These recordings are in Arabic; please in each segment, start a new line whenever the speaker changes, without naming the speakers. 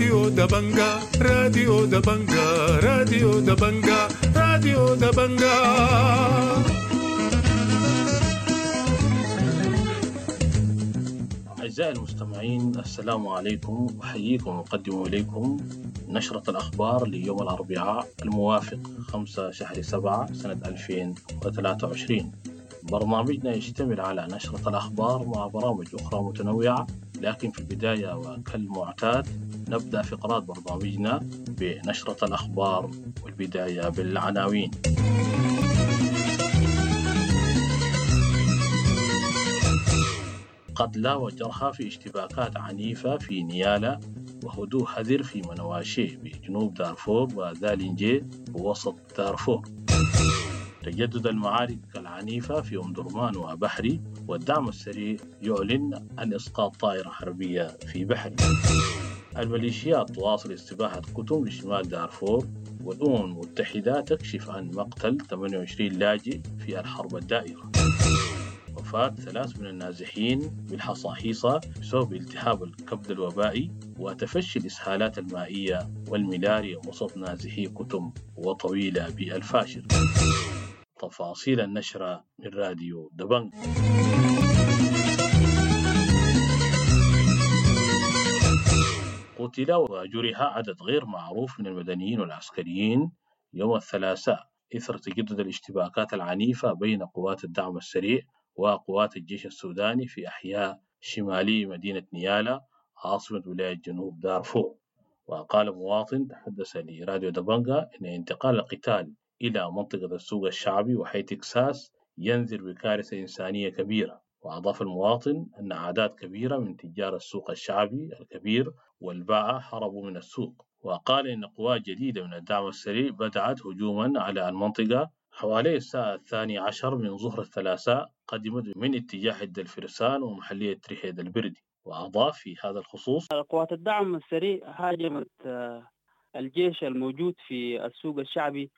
راديو دبنجا راديو دبنجا راديو دبنجا راديو دبنجا
أعزائي المستمعين السلام عليكم. أحييكم وأقدم إليكم نشرة الأخبار ليوم الأربعاء الموافق 5 شهر 7 سنة 2023 برنامجنا يشتمل على نشرة الأخبار مع برامج أخرى متنوعة لكن في البداية وكالمعتاد نبدأ فقرات برنامجنا بنشرة الأخبار والبداية بالعناوين. قتلى وجرحى في اشتباكات عنيفة في نيالا وهدوء حذر في منواشي بجنوب دارفور وذالنجي بوسط دارفور. تجدد المعارك العنيفة في أم درمان وبحري والدعم السريع يعلن عن إسقاط طائرة حربية في بحري الميليشيات تواصل استباحة كتب بشمال دارفور والأمم المتحدة تكشف عن مقتل 28 لاجئ في الحرب الدائرة. وفاة ثلاث من النازحين بالحصاحيصة بسبب التهاب الكبد الوبائي وتفشي الإسهالات المائية والملاريا وسط نازحي كتم وطويلة بالفاشر تفاصيل النشرة من راديو دبنج قتل وجرح عدد غير معروف من المدنيين والعسكريين يوم الثلاثاء إثر تجدد الاشتباكات العنيفة بين قوات الدعم السريع وقوات الجيش السوداني في أحياء شمالي مدينة نيالا عاصمة ولاية جنوب دارفور. وقال مواطن تحدث لراديو دبنجا أن انتقال القتال إلى منطقة السوق الشعبي وحي تكساس ينذر بكارثة إنسانية كبيرة. وأضاف المواطن أن أعداد كبيرة من تجار السوق الشعبي الكبير والباعة هربوا من السوق. وقال إن قوات جديدة من الدعم السريع بدأت هجوما على المنطقة حوالي الساعة الثانية عشر من ظهر الثلاثاء قدمت من اتجاه حد الفرسان ومحلية ريحيد البردي وأضاف في هذا الخصوص
قوات الدعم السريع هاجمت الجيش الموجود في السوق الشعبي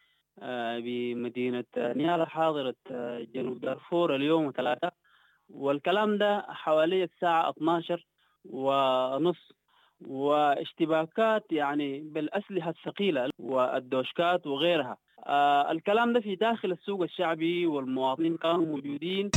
بمدينة نيالا حاضرة جنوب دارفور اليوم ثلاثة والكلام ده حوالي الساعة 12 ونص. واشتباكات يعني بالأسلحة الثقيلة والدوشكات وغيرها. آه الكلام ده في داخل السوق الشعبي والمواطنين كانوا موجودين.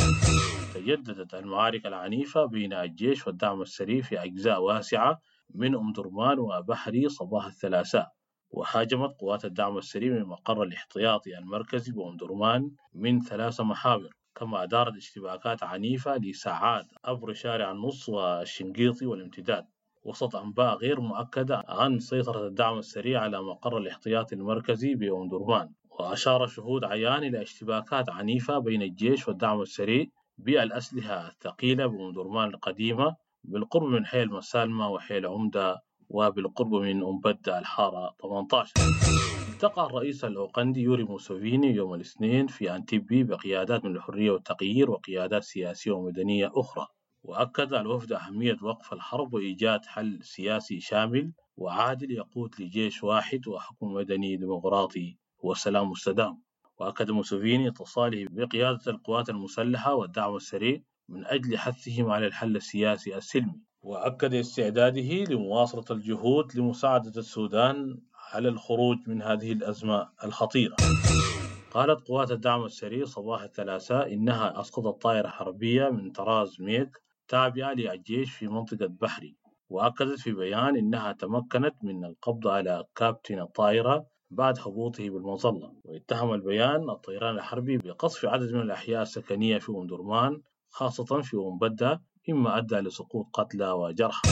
تجددت المعارك العنيفة بين الجيش والدعم السريع في أجزاء واسعة من أم درمان وبحري صباح الثلاثاء. وهاجمت قوات الدعم السريع من مقر الاحتياطي المركزي بأم درمان من ثلاث محاور كما دارت اشتباكات عنيفة لساعات عبر شارع النص والشنقيطي والامتداد. وسط أنباء غير مؤكدة عن سيطرة الدعم السريع على مقر الاحتياطي المركزي بأم درمان وأشار شهود عيان إلى اشتباكات عنيفة بين الجيش والدعم السريع بالأسلحة الثقيلة بأم درمان القديمة بالقرب من حي المسالمة وحي العمدة وبالقرب من أم بدة الحارة 18 التقى الرئيس الأوقندي يوري موسوفيني يوم الاثنين في أنتيبي بقيادات من الحرية والتغيير وقيادات سياسية ومدنية أخرى. وأكد الوفد أهمية وقف الحرب وإيجاد حل سياسي شامل وعادل يقود لجيش واحد وحكم مدني ديمقراطي وسلام مستدام. وأكد موسوفيني اتصاله بقيادة القوات المسلحة والدعم السريع من أجل حثهم على الحل السياسي السلمي. وأكد استعداده لمواصلة الجهود لمساعدة السودان على الخروج من هذه الأزمة الخطيرة. قالت قوات الدعم السريع صباح الثلاثاء إنها أسقطت طائرة حربية من طراز ميك تابعة للجيش في منطقة بحري وأكدت في بيان إنها تمكنت من القبض على كابتن الطائرة بعد هبوطه بالمظلة. واتهم البيان الطيران الحربي بقصف عدد من الأحياء السكنية في أم درمان خاصة في أم بدة مما أدى لسقوط قتلى وجرحى.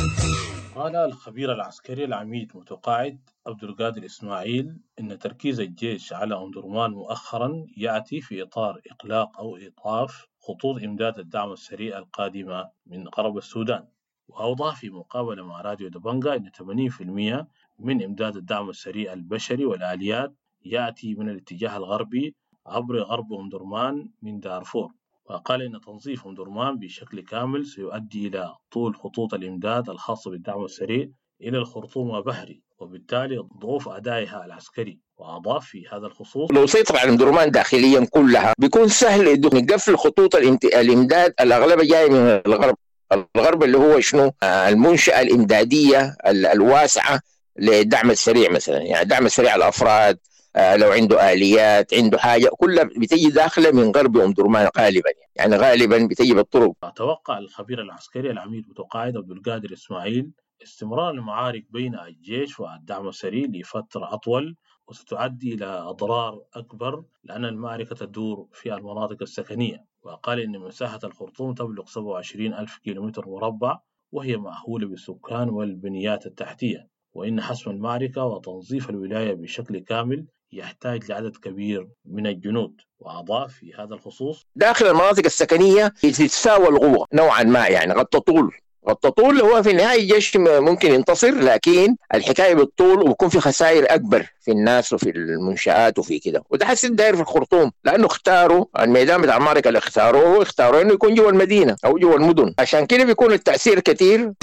قال الخبير العسكري العميد متقاعد عبد القادر إسماعيل إن تركيز الجيش على أم درمان مؤخرا يأتي في إطار إقلاق أو إيقاف خطوط إمداد الدعم السريع القادمة من غرب السودان. وأوضح في مقابلة مع راديو دبنجا أن 80% من إمداد الدعم السريع البشري والآليات يأتي من الاتجاه الغربي عبر غرب أم درمان من دارفور. وقال إن تنظيف أم درمان بشكل كامل سيؤدي إلى طول خطوط الإمداد الخاصة بالدعم السريع إلى الخرطوم وبحري وبالتالي ضعف أدائها العسكري وأضاف في هذا الخصوص.
لو سيطر على درمان داخليا كلها بيكون سهل نقفل خطوط الإمداد الاغلبيه جاية من الغرب. الغرب اللي هو شنو؟ المنشأة الإمدادية الواسعة للدعم السريع مثلا. يعني الدعم السريع الأفراد آه، لو عنده آليات عنده حاجة كلها بتجي داخلة من غرب ام درمان غالبا. يعني غالبا بتجي بالطرق.
أتوقع الخبير العسكري العميد متقاعد عبد القادر إسماعيل استمرار المعارك بين الجيش والدعم السريع لفترة أطول وستؤدي إلى أضرار أكبر لأن المعركة تدور في المناطق السكنية. وقال إن مساحة الخرطوم تبلغ 27 ألف كيلومتر مربع وهي مأهولة بالسكان والبنيات التحتية. وإن حسم المعركة وتنظيف الولاية بشكل كامل يحتاج لعدد كبير من الجنود وأضاف في هذا الخصوص.
داخل المناطق السكنية تتساوى القوه نوعا ما يعني قد تطول. قد تطول هو في النهايه الجيش ممكن ينتصر لكن الحكاية بالطول ويكون في خسائر أكبر في الناس وفي المنشآت وفي كده. وده حسن داير في الخرطوم لأنه اختاروا الميدان بتاع المعركة اللي اختاروه اختاروا إنه يكون جوا المدينة أو جوا المدن. عشان كده بيكون التأثير كثير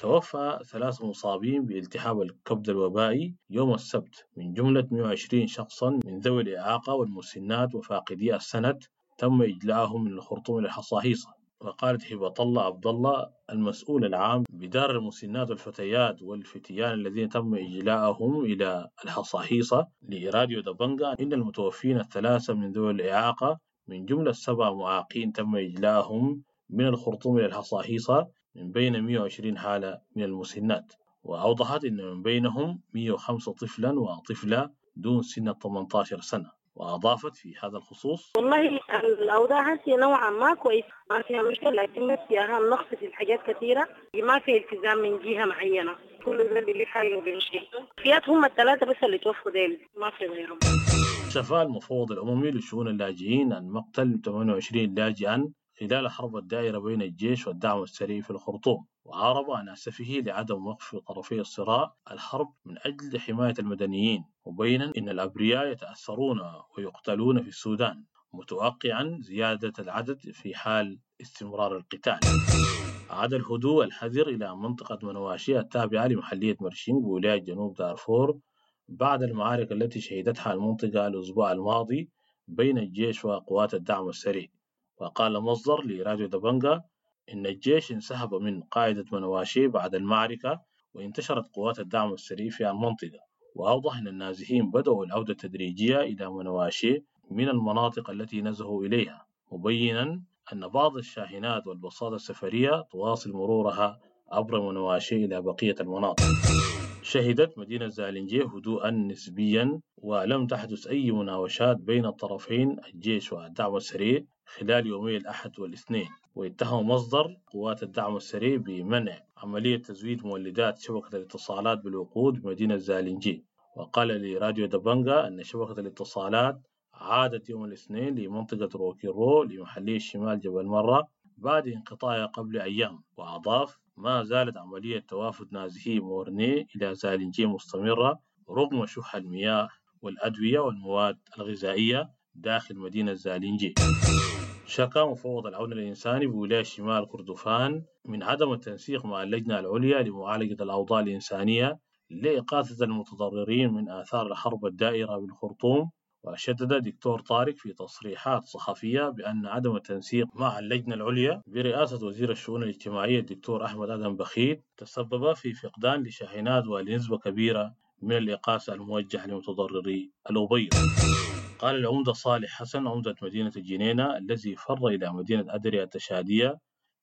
توفى ثلاث مصابين بالتهاب الكبد الوبائي يوم السبت من جملة 120 شخصا من ذوي الإعاقة والمسنات وفاقدي السند تم إجلاءهم من الخرطوم إلى الحصاهيصة وقالت هبة الله عبد الله المسؤول العام بدار المسنات والفتيات والفتيان الذين تم إجلاءهم إلى الحصاهيصة لراديو دبنجا إن المتوفين الثلاثة من ذوي الإعاقة من جملة سبع معاقين تم إجلاءهم من الخرطوم إلى الحصاهيصة من بين 120 حالة من المسنات وأوضحت أن من بينهم 105 طفلا وطفلة دون سن 18 سنة وأضافت في هذا الخصوص
والله الأوضاع هسه نوعا ما كويس ما فيها مشكلة لكن بس فيها نقص في الحاجات كثيرة ما في التزام من جهة معينة. كل ذا اللي حاجة بيمشي فيات هم الثلاثة بس اللي توفوا ديل ما في غيرهم.
شفى المفوض العمومي لشؤون اللاجئين عن مقتل 28 لاجئا خلال الحرب الدائرة بين الجيش والدعم السريع في الخرطوم وعارض عن أسفه لعدم وقف طرفي الصراع الحرب من أجل حماية المدنيين مبينا أن الأبرياء يتأثرون ويقتلون في السودان متوقعا زيادة العدد في حال استمرار القتال. عاد الهدوء الحذر إلى منطقة منواشي التابعة لمحلية مرشينغ بولاية جنوب دارفور بعد المعارك التي شهدتها المنطقة الأسبوع الماضي بين الجيش وقوات الدعم السريع. وقال مصدر لراديو دبنجا إن الجيش انسحب من قاعدة منواشي بعد المعركة وانتشرت قوات الدعم السريع في المنطقة. وأوضح أن النازحين بدأوا العودة التدريجية إلى منواشي من المناطق التي نزهوا إليها مبينا أن بعض الشاحنات والباصات السفرية تواصل مرورها عبر منواشي إلى بقية المناطق. شهدت مدينة زالنجيه هدوءا نسبيا ولم تحدث أي مناوشات بين الطرفين الجيش والدعم السريع خلال يومي الأحد والاثنين واتهم مصدر قوات الدعم السريع بمنع عملية تزويد مولدات شبكة الاتصالات بالوقود بمدينة زالنجي. وقال لراديو دبنجا أن شبكة الاتصالات عادت يوم الاثنين لمنطقة روكيرو لمحلية الشمال جبل مرة بعد انقطاعها قبل أيام وأضاف ما زالت عملية توافد نازحي مورني إلى زالنجي مستمرة رغم شح المياه والأدوية والمواد الغذائية داخل مدينة زالنجي. شكى مفوض العون الإنساني بولاية شمال كردفان من عدم التنسيق مع اللجنة العليا لمعالجة الأوضاع الإنسانية لإغاثة المتضررين من آثار الحرب الدائرة بالخرطوم وشدد دكتور طارق في تصريحات صحفية بأن عدم التنسيق مع اللجنة العليا برئاسة وزير الشؤون الاجتماعية الدكتور أحمد آدم بخيت تسبب في فقدان لشاحنات ولنسبة كبيرة من الإقاس الموجه لمتضرري الأبيض. قال العمدة صالح حسن عمدة مدينة الجنينة الذي فر إلى مدينة أدري التشادية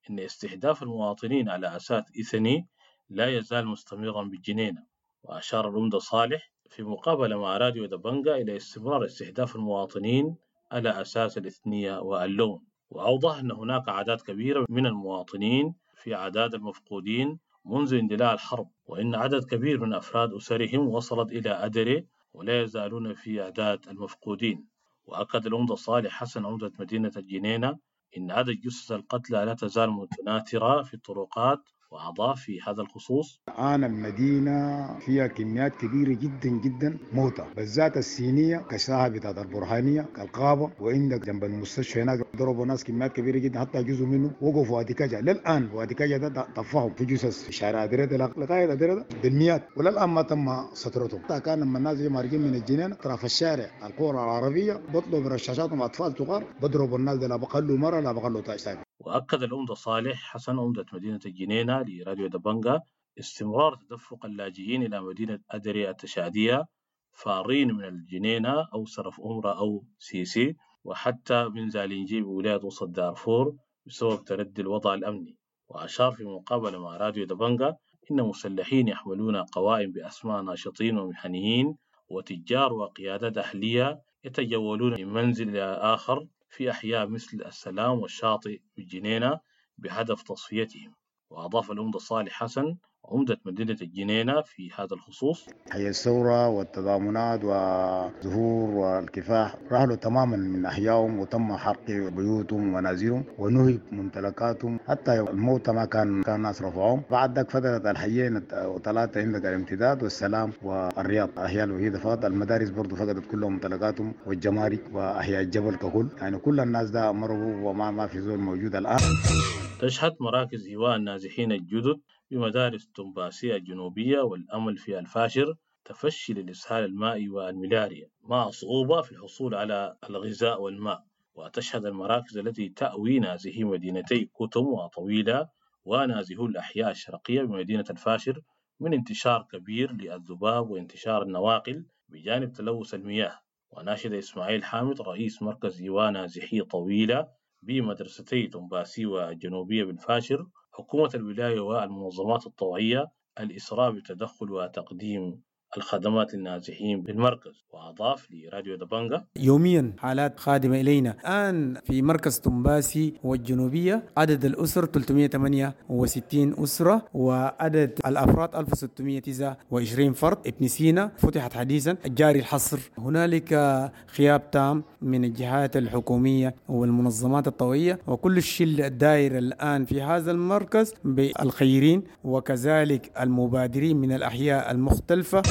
إن استهداف المواطنين على أساس إثني لا يزال مستمرا بالجنينة وأشار العمدة صالح في مقابلة مع راديو دبنجا إلى استمرار استهداف المواطنين على أساس الإثنية واللون. وأوضح أن هناك أعداد كبيرة من المواطنين في أعداد المفقودين منذ اندلاع الحرب وإن عدد كبير من أفراد أسرهم وصلت إلى أدري ولا يزالون في أعداد المفقودين. وأكد العمدة صالح حسن عمدة مدينة الجنينة إن عدد جثث القتلى لا تزال متناثرة في الطرقات وأضاف في هذا الخصوص.
الآن المدينة فيها كميات كبيرة جدا جدا موتى بالذات السينية كشاها بتاعت البرهانية القابة وعندك جنب المستشفى هناك ضربوا ناس كميات كبيرة جدا حتى جزء منه وقفوا وادي كجا للآن وادي كجا ده طفهم في جثث في شارع أدريد لغاية أدريد بالمئات وللآن ما تم سترتهم. حتى كان لما الناس مارجين من الجنينة ترى في الشارع القرى العربية بطلوا برشاشاتهم أطفال صغار بضربوا الناس ده لا بقلوا مرة لا بقلوا تاج
وأكد العمدة صالح حسن عمدة مدينة الجنينة لراديو دبنجا استمرار تدفق اللاجئين إلى مدينة أدري التشادية فارين من الجنينة أو سرف أمرة أو سيسي وحتى من زالينجي بولاية وسط دارفور بسبب تردي الوضع الأمني. وأشار في مقابلة مع راديو دبنجا إن مسلحين يحملون قوائم بأسماء ناشطين ومهنيين وتجار وقيادات أهلية يتجولون من منزل إلى آخر في أحياء مثل السلام والشاطئ بالجنينة بهدف تصفيتهم. وأضاف الأمد صالح حسن عمدة مدينة الجنينة في هذا الخصوص.
حي الثورة والتضامنات والزهور والكفاح رحلوا تماما من أحيائهم وتم حرق بيوتهم ومنازلهم ونهب ممتلكاتهم. حتى الموتى ما كان كان ناس رفعوهم. بعد ذاك فترة الحيين وثلاثة عندك الامتداد والسلام والرياض. الأحياء الوحيدة فقط المدارس برضو فقدت كلهم ممتلكاتهم والجمارك وأحياء الجبل ككل. يعني كل الناس ده مروا وما ما في زول موجود الآن.
تشهد مراكز إيواء النازحين الجدد بمدارس تنباسية الجنوبية والأمل في الفاشر تفشي للإسهال المائي والملاريا مع صعوبة في الحصول على الغذاء والماء. وتشهد المراكز التي تأوي نازحي مدينتي كتم وطويلة ونازحو الأحياء الشرقية بمدينة الفاشر من انتشار كبير للذباب وانتشار النواقل بجانب تلوث المياه. وناشد إسماعيل حامد رئيس مركز إيواء نازحي طويلة بمدرستي تنباسي والجنوبية بالفاشر حكومة الولاية والمنظمات الطوعية الإسراء بالتدخل وتقديم الخدمات للنازحين بالمركز. وأضاف لراديو دبنجا
يوميا حالات خادمة إلينا. الآن في مركز تنباسي والجنوبية عدد الأسر 368 أسرة وعدد الأفراد 1629 فرد. ابن سينا فتحت حديثا جاري الحصر. هنالك خياب تام من الجهات الحكومية والمنظمات الطوعية وكل الشل الدائر الآن في هذا المركز بالخيرين وكذلك المبادرين من الأحياء المختلفة.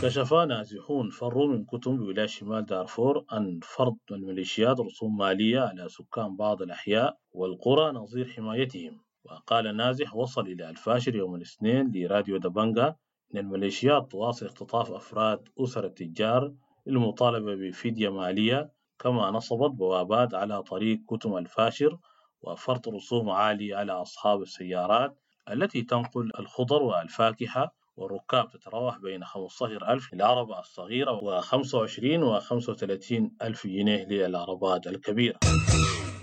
كشف نازحون فروا من كتم بولاية شمال دارفور عن فرض الميليشيات رسوم مالية على سكان بعض الأحياء والقرى نظير حمايتهم. وقال نازح وصل إلى الفاشر يوم الاثنين لراديو دبنجا إن الميليشيات تواصل اختطاف أفراد أسر التجار للمطالبة بفدية مالية كما نصبت بوابات على طريق كتم الفاشر وفرض رسوم عالية على أصحاب السيارات التي تنقل الخضر والفاكهة والركاب تتراوح بين 15 ألف للعربة الصغيرة و 25 و 35 ألف جنيه للعربات الكبيرة.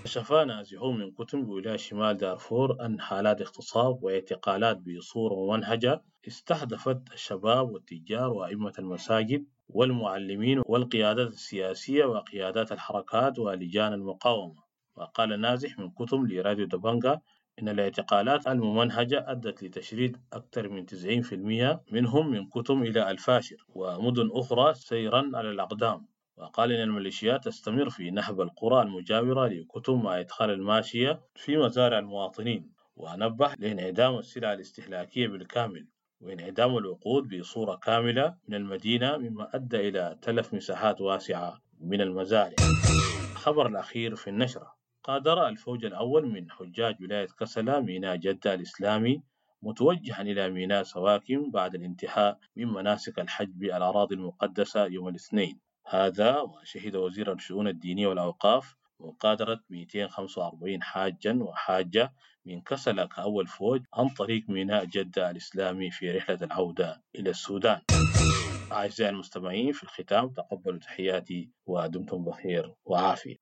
كشف نازحون من كتب بولاية شمال دارفور أن حالات اغتصاب واعتقالات بصورة ممنهجة استهدفت الشباب والتجار وأئمة المساجد والمعلمين والقيادات السياسية وقيادات الحركات ولجان المقاومة. وقال نازح من كتب لراديو دبنجا إن الاعتقالات الممنهجة أدت لتشريد أكثر من 90% منهم من كتم إلى الفاشر ومدن أخرى سيرا على الأقدام. وقال إن الميليشيات تستمر في نهب القرى المجاورة لكتم مع إدخال الماشية في مزارع المواطنين. ونبه لانعدام السلع الاستهلاكية بالكامل وانعدام الوقود بصورة كاملة من المدينة مما أدى إلى تلف مساحات واسعة من المزارع. الخبر الأخير في النشرة. قادر الفوج الأول من حجاج ولاية كسلة ميناء جدة الإسلامي متوجها إلى ميناء سواكم بعد الانتهاء من مناسك الحج بالأراضي المقدسة يوم الاثنين. هذا وشهد وزير الشؤون الدينية والأوقاف مقادرة 245 حاجا وحاجة من كسلة كأول فوج عن طريق ميناء جدة الإسلامي في رحلة العودة إلى السودان. أعزائي المستمعين في الختام تقبلوا تحياتي ودمتم بخير وعافية.